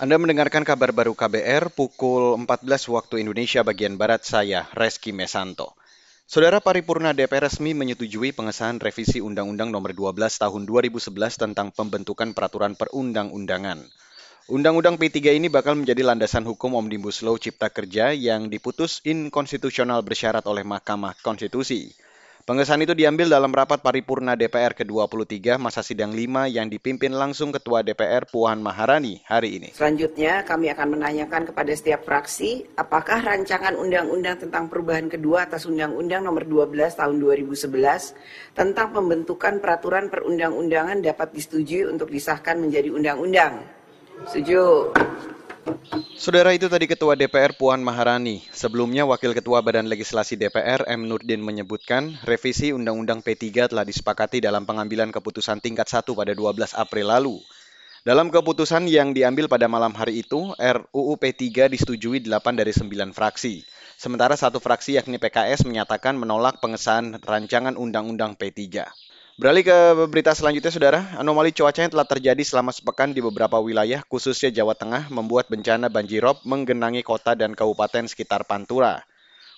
Anda mendengarkan kabar baru KBR pukul 14 waktu Indonesia bagian Barat saya, Reski Mesanto. Saudara Paripurna DPR resmi menyetujui pengesahan revisi Undang-Undang Nomor 12 Tahun 2011 tentang pembentukan peraturan perundang-undangan. Undang-Undang P3 ini bakal menjadi landasan hukum Omnibus Law Cipta Kerja yang diputus inkonstitusional bersyarat oleh Mahkamah Konstitusi. Pengesahan itu diambil dalam rapat paripurna DPR ke-23 masa sidang 5 yang dipimpin langsung Ketua DPR Puan Maharani hari ini. Selanjutnya kami akan menanyakan kepada setiap fraksi apakah rancangan undang-undang tentang perubahan kedua atas Undang-Undang Nomor 12 Tahun 2011 tentang pembentukan peraturan perundang-undangan dapat disetujui untuk disahkan menjadi undang-undang. Setuju. Saudara itu tadi Ketua DPR Puan Maharani. Sebelumnya Wakil Ketua Badan Legislasi DPR M. Nurdin menyebutkan revisi Undang-Undang P3 telah disepakati dalam pengambilan keputusan tingkat 1 pada 12 April lalu. Dalam keputusan yang diambil pada malam hari itu, RUU P3 disetujui 8 dari 9 fraksi. Sementara satu fraksi yakni PKS menyatakan menolak pengesahan rancangan Undang-Undang P3. Beralih ke berita selanjutnya, Saudara. Anomali cuaca yang telah terjadi selama sepekan di beberapa wilayah, khususnya Jawa Tengah, membuat bencana banjirop menggenangi kota dan kabupaten sekitar Pantura.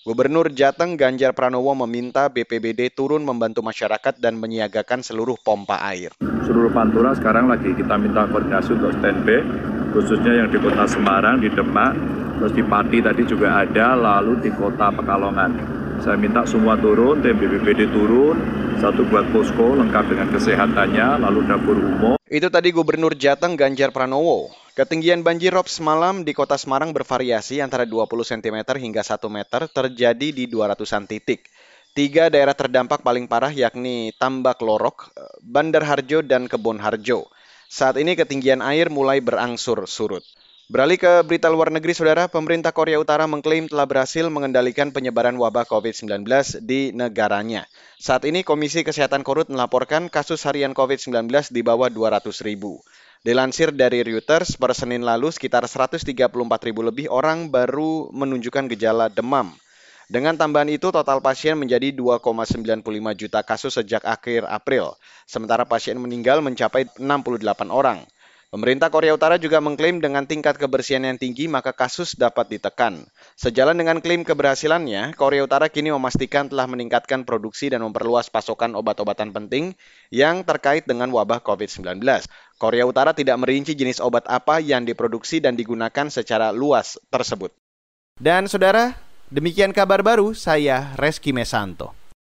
Gubernur Jateng Ganjar Pranowo meminta BPBD turun membantu masyarakat dan menyiagakan seluruh pompa air. Seluruh Pantura sekarang lagi kita minta koordinasi untuk standby, khususnya yang di kota Semarang, di Demak, terus di Pati tadi juga ada, lalu di kota Pekalongan. Saya minta semua turun, tim BPBD turun, satu buat posko lengkap dengan kesehatannya, lalu dapur umum. Itu tadi Gubernur Jateng Ganjar Pranowo. Ketinggian banjir rob semalam di kota Semarang bervariasi antara 20 cm hingga 1 meter terjadi di 200-an titik. Tiga daerah terdampak paling parah yakni Tambak Lorok, Bandar Harjo, dan Kebon Harjo. Saat ini ketinggian air mulai berangsur surut. Beralih ke berita luar negeri, saudara, pemerintah Korea Utara mengklaim telah berhasil mengendalikan penyebaran wabah COVID-19 di negaranya. Saat ini Komisi Kesehatan Korut melaporkan kasus harian COVID-19 di bawah 200 ribu. Dilansir dari Reuters, per Senin lalu sekitar 134 ribu lebih orang baru menunjukkan gejala demam. Dengan tambahan itu, total pasien menjadi 2,95 juta kasus sejak akhir April, sementara pasien meninggal mencapai 68 orang. Pemerintah Korea Utara juga mengklaim dengan tingkat kebersihan yang tinggi maka kasus dapat ditekan. Sejalan dengan klaim keberhasilannya, Korea Utara kini memastikan telah meningkatkan produksi dan memperluas pasokan obat-obatan penting yang terkait dengan wabah COVID-19. Korea Utara tidak merinci jenis obat apa yang diproduksi dan digunakan secara luas tersebut. Dan saudara, demikian kabar baru saya Reski Mesanto.